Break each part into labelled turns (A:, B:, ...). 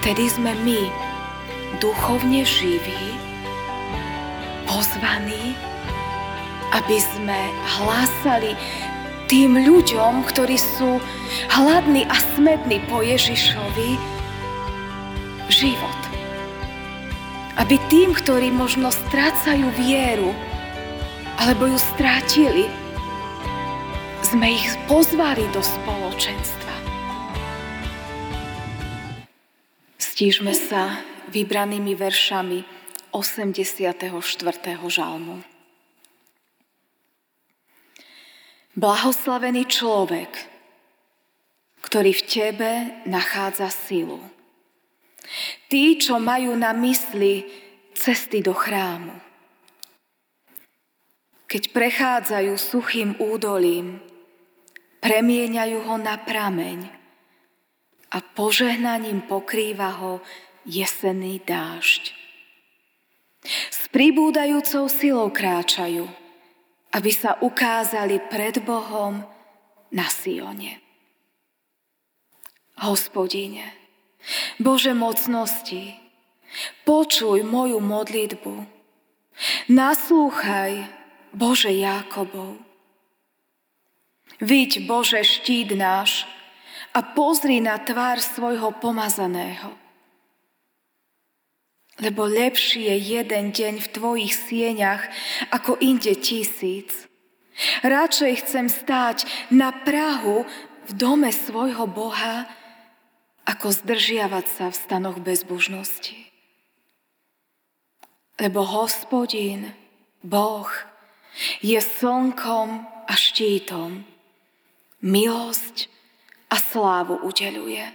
A: vtedy sme my duchovne živí, pozvaní, aby sme hlásali tým ľuďom, ktorí sú hladní a smední po Ježišovi, život. Aby tým, ktorí možno strácajú vieru, alebo ju strátili, sme ich pozvali do spoločenstva. Stížme sa vybranými veršami 84. žalmu. Blahoslavený človek, ktorý v tebe nachádza silu. Tí, čo majú na mysli cesty do chrámu. Keď prechádzajú suchým údolím, premieňajú ho na prameň a požehnaním pokrýva ho jesenný dážď. S pribúdajúcou silou kráčajú – aby sa ukázali pred Bohom na Sione. Hospodine, Bože mocnosti, počuj moju modlitbu, naslúchaj, Bože Jákobov. Vidť, Bože, štít náš a pozri na tvár svojho pomazaného lebo lepší je jeden deň v tvojich sieňach ako inde tisíc. Radšej chcem stáť na Prahu v dome svojho Boha, ako zdržiavať sa v stanoch bezbožnosti. Lebo hospodin, Boh, je slnkom a štítom, milosť a slávu udeluje.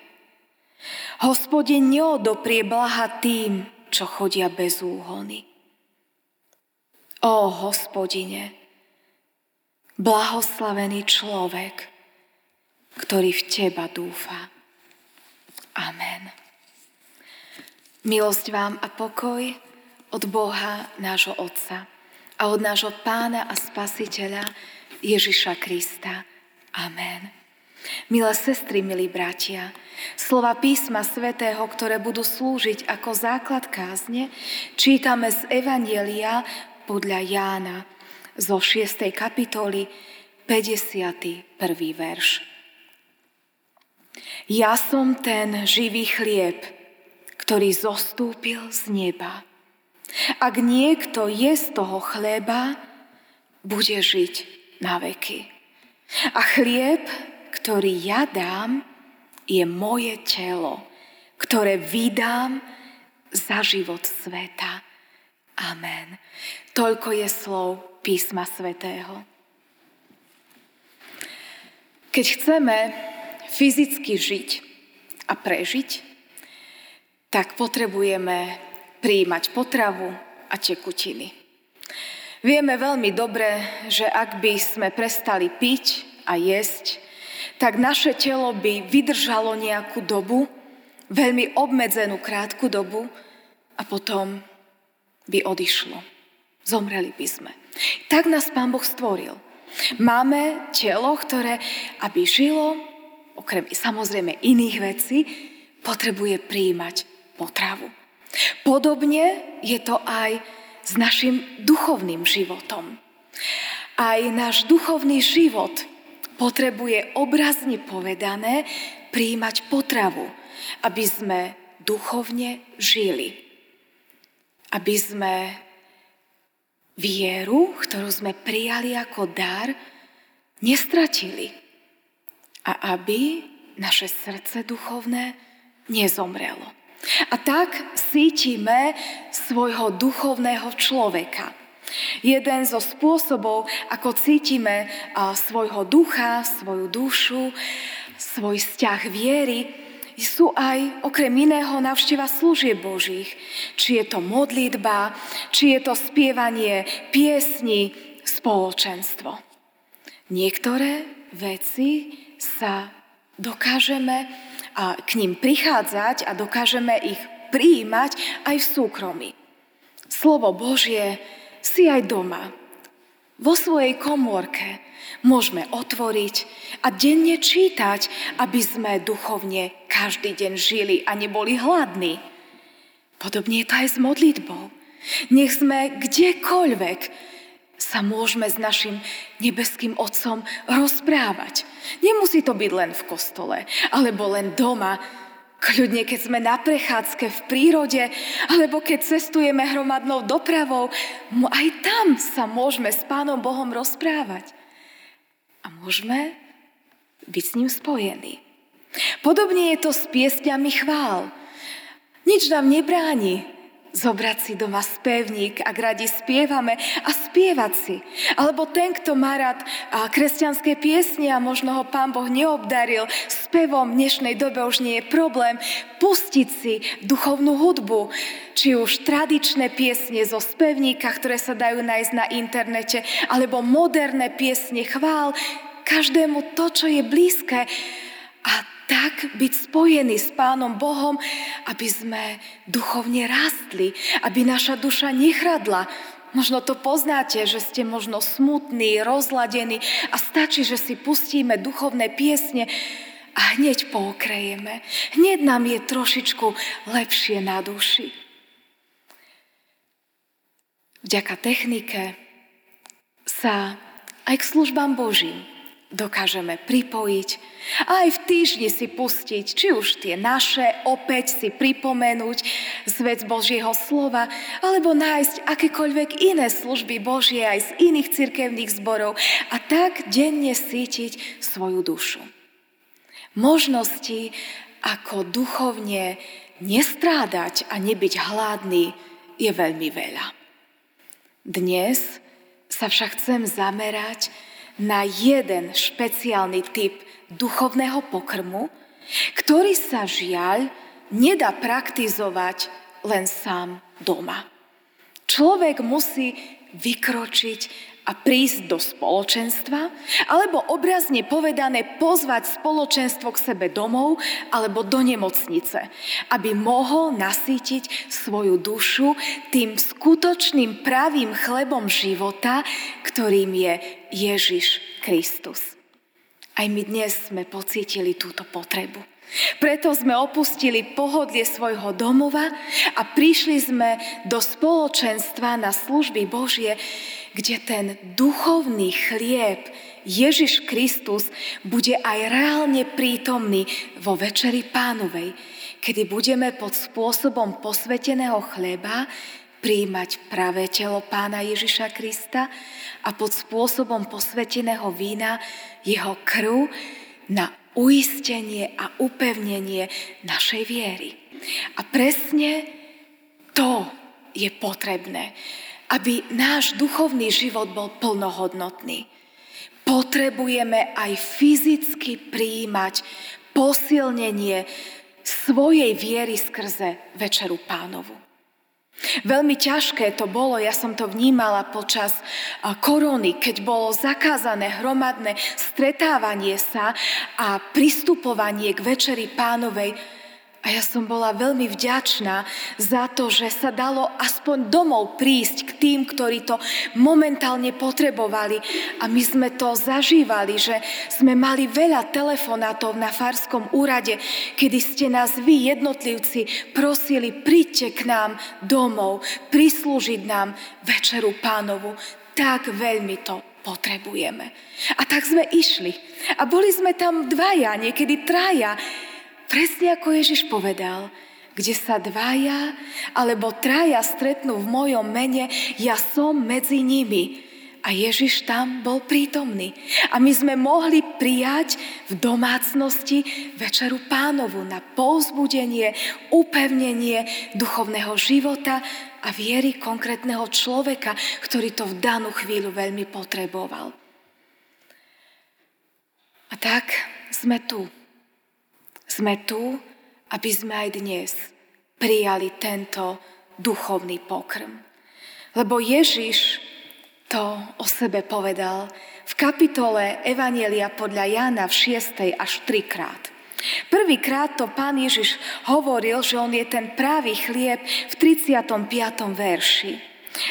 A: Hospodin neodoprie blaha tým, čo chodia bez úhony. Ó, hospodine, blahoslavený človek, ktorý v teba dúfa. Amen. Milosť vám a pokoj od Boha, nášho Otca a od nášho Pána a Spasiteľa Ježiša Krista. Amen. Milé sestry, milí bratia, slova písma svätého, ktoré budú slúžiť ako základ kázne, čítame z Evanielia podľa Jána zo 6. kapitoly 51. verš. Ja som ten živý chlieb, ktorý zostúpil z neba. Ak niekto je z toho chleba, bude žiť na veky. A chlieb, ktorý ja dám, je moje telo, ktoré vydám za život sveta. Amen. Toľko je slov písma svätého. Keď chceme fyzicky žiť a prežiť, tak potrebujeme príjmať potravu a tekutiny. Vieme veľmi dobre, že ak by sme prestali piť a jesť, tak naše telo by vydržalo nejakú dobu, veľmi obmedzenú krátku dobu a potom by odišlo. Zomreli by sme. Tak nás Pán Boh stvoril. Máme telo, ktoré, aby žilo, okrem samozrejme iných vecí, potrebuje príjmať potravu. Podobne je to aj s našim duchovným životom. Aj náš duchovný život potrebuje obrazne povedané príjmať potravu, aby sme duchovne žili. Aby sme vieru, ktorú sme prijali ako dar, nestratili. A aby naše srdce duchovné nezomrelo. A tak cítime svojho duchovného človeka. Jeden zo spôsobov, ako cítime svojho ducha, svoju dušu, svoj vzťah viery, sú aj okrem iného navšteva služieb Božích. Či je to modlitba, či je to spievanie piesni, spoločenstvo. Niektoré veci sa dokážeme k ním prichádzať a dokážeme ich prijímať aj v súkromí. Slovo Božie si aj doma. vo svojej komórke môžeme otvoriť a denne čítať, aby sme duchovne každý deň žili a neboli hladní. Podobne je to aj s modlitbou. Nech sme kdekoľvek sa môžeme s našim nebeským Otcom rozprávať. Nemusí to byť len v kostole, alebo len doma, Kľudne, keď sme na prechádzke v prírode, alebo keď cestujeme hromadnou dopravou, aj tam sa môžeme s Pánom Bohom rozprávať. A môžeme byť s ním spojení. Podobne je to s piesňami chvál. Nič nám nebráni zobrať si doma spevník, ak radi spievame a spievať si. Alebo ten, kto má rád kresťanské piesne a možno ho pán Boh neobdaril, spevom v dnešnej dobe už nie je problém, pustiť si duchovnú hudbu, či už tradičné piesne zo spevníka, ktoré sa dajú nájsť na internete, alebo moderné piesne chvál, každému to, čo je blízke. A tak byť spojený s Pánom Bohom, aby sme duchovne rástli, aby naša duša nechradla. Možno to poznáte, že ste možno smutní, rozladení a stačí, že si pustíme duchovné piesne a hneď pookrejeme. Hneď nám je trošičku lepšie na duši. Vďaka technike sa aj k službám Božím dokážeme pripojiť aj v týždni si pustiť, či už tie naše, opäť si pripomenúť z vec Božieho slova, alebo nájsť akékoľvek iné služby Božie aj z iných cirkevných zborov a tak denne sítiť svoju dušu. Možnosti, ako duchovne nestrádať a nebyť hladný, je veľmi veľa. Dnes sa však chcem zamerať na jeden špeciálny typ duchovného pokrmu, ktorý sa žiaľ nedá praktizovať len sám doma. Človek musí vykročiť a prísť do spoločenstva, alebo obrazne povedané pozvať spoločenstvo k sebe domov alebo do nemocnice, aby mohol nasýtiť svoju dušu tým skutočným pravým chlebom života, ktorým je Ježiš Kristus. Aj my dnes sme pocítili túto potrebu. Preto sme opustili pohodlie svojho domova a prišli sme do spoločenstva na služby Božie, kde ten duchovný chlieb Ježiš Kristus bude aj reálne prítomný vo Večeri Pánovej, kedy budeme pod spôsobom posveteného chleba príjmať pravé telo Pána Ježiša Krista a pod spôsobom posveteného vína jeho krv na uistenie a upevnenie našej viery. A presne to je potrebné aby náš duchovný život bol plnohodnotný. Potrebujeme aj fyzicky prijímať posilnenie svojej viery skrze Večeru pánovu. Veľmi ťažké to bolo, ja som to vnímala počas korony, keď bolo zakázané hromadné stretávanie sa a pristupovanie k Večeri pánovej a ja som bola veľmi vďačná za to, že sa dalo aspoň domov prísť k tým, ktorí to momentálne potrebovali. A my sme to zažívali, že sme mali veľa telefonátov na Farskom úrade, kedy ste nás vy, jednotlivci, prosili, príďte k nám domov, prislúžiť nám večeru pánovu. Tak veľmi to potrebujeme. A tak sme išli. A boli sme tam dvaja, niekedy traja. Presne ako Ježiš povedal, kde sa dvaja alebo traja stretnú v mojom mene, ja som medzi nimi. A Ježiš tam bol prítomný. A my sme mohli prijať v domácnosti večeru pánovu na povzbudenie, upevnenie duchovného života a viery konkrétneho človeka, ktorý to v danú chvíľu veľmi potreboval. A tak sme tu sme tu, aby sme aj dnes prijali tento duchovný pokrm. Lebo Ježiš to o sebe povedal v kapitole Evanielia podľa Jána v 6. až 3 krát. Prvýkrát to pán Ježiš hovoril, že on je ten pravý chlieb v 35. verši.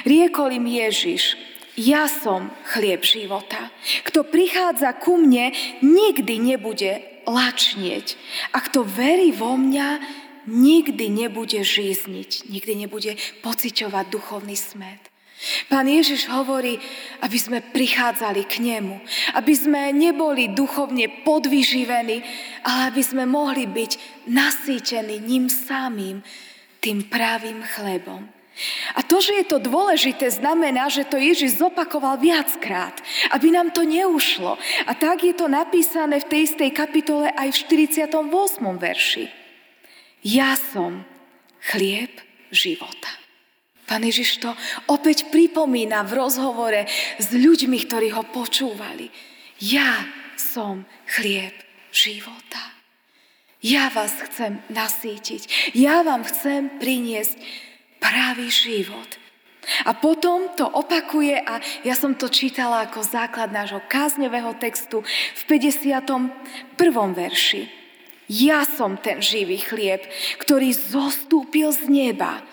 A: Riekol im Ježiš, ja som chlieb života. Kto prichádza ku mne, nikdy nebude lačnieť. A kto verí vo mňa, nikdy nebude žízniť, nikdy nebude pociťovať duchovný smet. Pán Ježiš hovorí, aby sme prichádzali k nemu, aby sme neboli duchovne podvyživení, ale aby sme mohli byť nasýtení ním samým, tým pravým chlebom. A to, že je to dôležité, znamená, že to Ježiš zopakoval viackrát, aby nám to neušlo. A tak je to napísané v tej istej kapitole aj v 48. verši. Ja som chlieb života. Pán Ježiš to opäť pripomína v rozhovore s ľuďmi, ktorí ho počúvali. Ja som chlieb života. Ja vás chcem nasítiť. Ja vám chcem priniesť pravý život. A potom to opakuje a ja som to čítala ako základ nášho kázňového textu v 51. verši. Ja som ten živý chlieb, ktorý zostúpil z neba.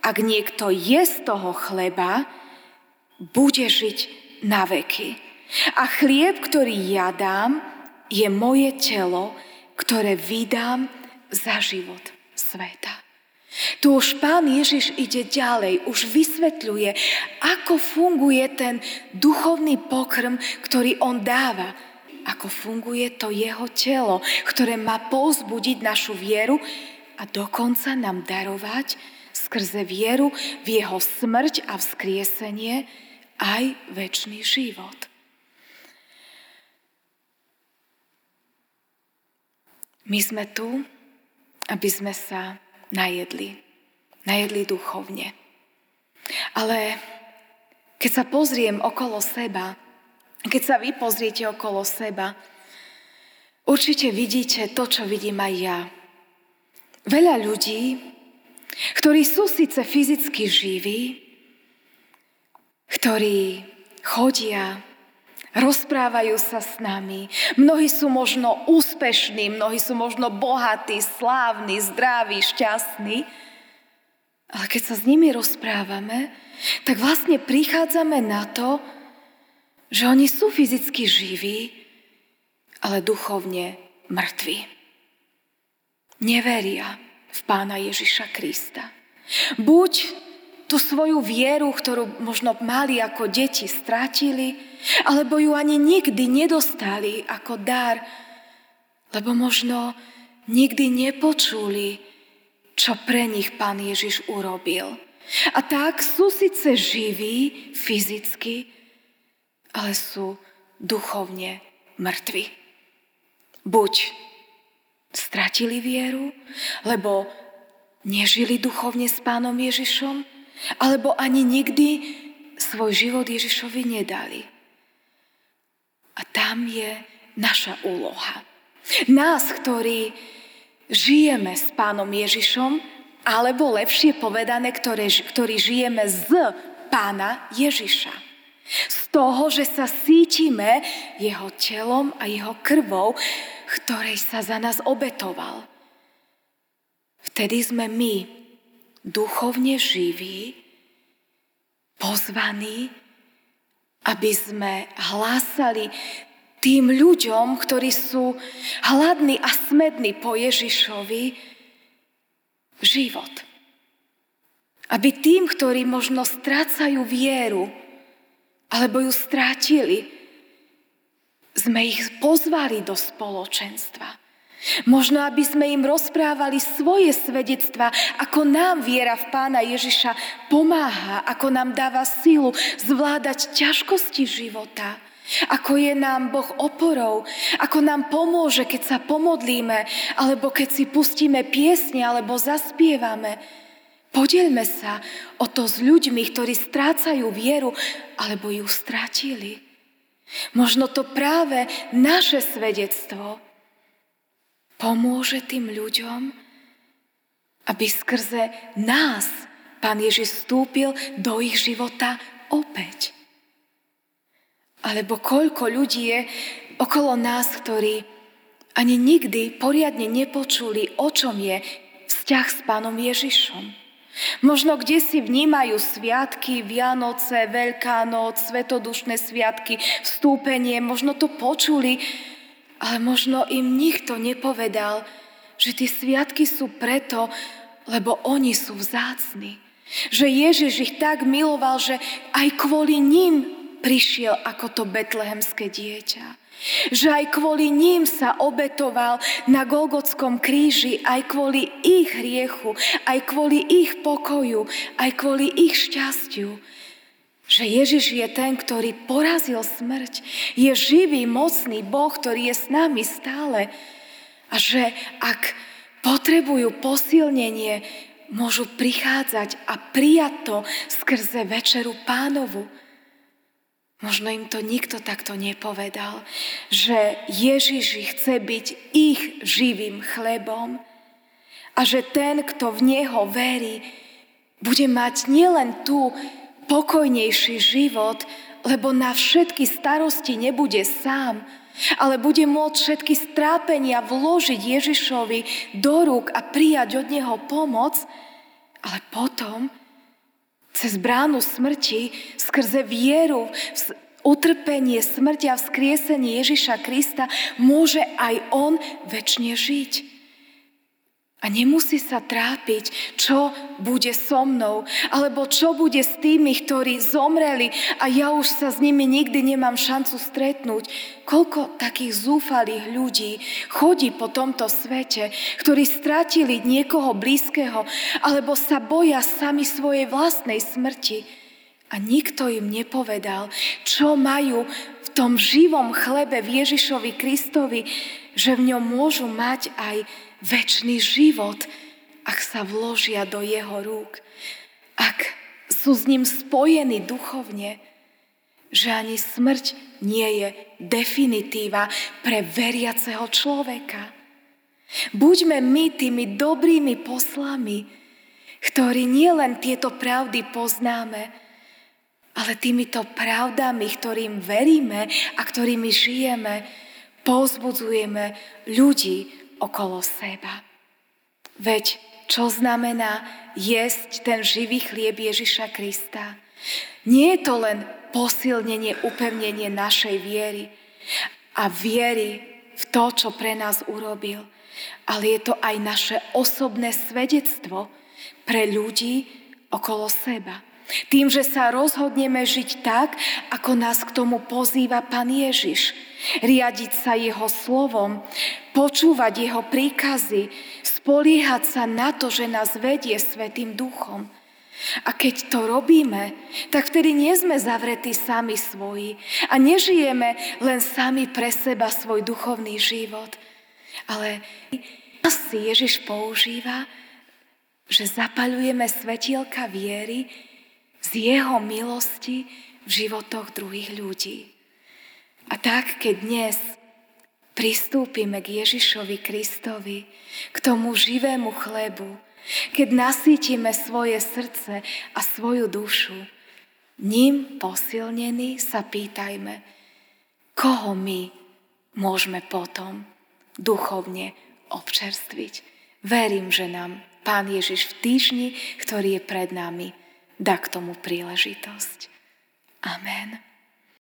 A: Ak niekto je z toho chleba, bude žiť na veky. A chlieb, ktorý ja dám, je moje telo, ktoré vydám za život sveta. Tu už pán Ježiš ide ďalej, už vysvetľuje, ako funguje ten duchovný pokrm, ktorý on dáva. Ako funguje to jeho telo, ktoré má povzbudiť našu vieru a dokonca nám darovať skrze vieru v jeho smrť a vzkriesenie aj väčší život. My sme tu, aby sme sa najedli. Najedli duchovne. Ale keď sa pozriem okolo seba, keď sa vy pozriete okolo seba, určite vidíte to, čo vidím aj ja. Veľa ľudí, ktorí sú síce fyzicky živí, ktorí chodia, rozprávajú sa s nami. Mnohí sú možno úspešní, mnohí sú možno bohatí, slávni, zdraví, šťastní. Ale keď sa s nimi rozprávame, tak vlastne prichádzame na to, že oni sú fyzicky živí, ale duchovne mŕtvi. Neveria v pána Ježiša Krista. Buď tú svoju vieru, ktorú možno mali ako deti, strátili, alebo ju ani nikdy nedostali ako dar, lebo možno nikdy nepočuli, čo pre nich Pán Ježiš urobil. A tak sú síce živí fyzicky, ale sú duchovne mŕtvi. Buď stratili vieru, lebo nežili duchovne s Pánom Ježišom, alebo ani nikdy svoj život Ježišovi nedali. A tam je naša úloha. Nás, ktorí žijeme s Pánom Ježišom, alebo lepšie povedané, ktoré, ktorí žijeme z Pána Ježiša. Z toho, že sa cítime jeho telom a jeho krvou, ktorej sa za nás obetoval. Vtedy sme my duchovne živí, pozvaní, aby sme hlásali tým ľuďom, ktorí sú hladní a smední po Ježišovi, život. Aby tým, ktorí možno strácajú vieru, alebo ju strátili, sme ich pozvali do spoločenstva. Možno, aby sme im rozprávali svoje svedectva, ako nám viera v Pána Ježiša pomáha, ako nám dáva sílu zvládať ťažkosti života, ako je nám Boh oporou, ako nám pomôže, keď sa pomodlíme, alebo keď si pustíme piesne, alebo zaspievame. Podelme sa o to s ľuďmi, ktorí strácajú vieru, alebo ju strátili. Možno to práve naše svedectvo pomôže tým ľuďom, aby skrze nás Pán Ježiš vstúpil do ich života opäť. Alebo koľko ľudí je okolo nás, ktorí ani nikdy poriadne nepočuli, o čom je vzťah s Pánom Ježišom. Možno kde si vnímajú sviatky, Vianoce, Veľká noc, Svetodušné sviatky, vstúpenie, možno to počuli, ale možno im nikto nepovedal, že tie sviatky sú preto, lebo oni sú vzácni. Že Ježiš ich tak miloval, že aj kvôli ním prišiel ako to betlehemské dieťa. Že aj kvôli ním sa obetoval na Golgotskom kríži, aj kvôli ich hriechu, aj kvôli ich pokoju, aj kvôli ich šťastiu. Že Ježiš je ten, ktorý porazil smrť. Je živý, mocný Boh, ktorý je s nami stále. A že ak potrebujú posilnenie, môžu prichádzať a prijať to skrze večeru pánovu. Možno im to nikto takto nepovedal, že Ježiš chce byť ich živým chlebom a že ten, kto v Neho verí, bude mať nielen tu pokojnejší život, lebo na všetky starosti nebude sám, ale bude môcť všetky strápenia vložiť Ježišovi do rúk a prijať od Neho pomoc, ale potom cez bránu smrti, skrze vieru, utrpenie, smrť a vzkriesenie Ježiša Krista, môže aj on väčšine žiť. A nemusí sa trápiť, čo bude so mnou, alebo čo bude s tými, ktorí zomreli a ja už sa s nimi nikdy nemám šancu stretnúť. Koľko takých zúfalých ľudí chodí po tomto svete, ktorí stratili niekoho blízkeho, alebo sa boja sami svojej vlastnej smrti. A nikto im nepovedal, čo majú v tom živom chlebe v Ježišovi Kristovi, že v ňom môžu mať aj väčší život, ak sa vložia do jeho rúk, ak sú s ním spojení duchovne, že ani smrť nie je definitíva pre veriaceho človeka. Buďme my tými dobrými poslami, ktorí nielen tieto pravdy poznáme, ale týmito pravdami, ktorým veríme a ktorými žijeme, pozbudzujeme ľudí okolo seba. Veď čo znamená jesť ten živý chlieb Ježiša Krista? Nie je to len posilnenie, upevnenie našej viery a viery v to, čo pre nás urobil, ale je to aj naše osobné svedectvo pre ľudí okolo seba. Tým, že sa rozhodneme žiť tak, ako nás k tomu pozýva Pán Ježiš. Riadiť sa Jeho slovom, počúvať Jeho príkazy, spoliehať sa na to, že nás vedie Svetým duchom. A keď to robíme, tak vtedy nie sme zavretí sami svoji a nežijeme len sami pre seba svoj duchovný život. Ale nás si Ježiš používa, že zapaľujeme svetielka viery, z jeho milosti v životoch druhých ľudí. A tak, keď dnes pristúpime k Ježišovi Kristovi, k tomu živému chlebu, keď nasítime svoje srdce a svoju dušu, ním posilnení sa pýtajme, koho my môžeme potom duchovne občerstviť. Verím, že nám Pán Ježiš v týždni, ktorý je pred nami, dá k tomu príležitosť. Amen.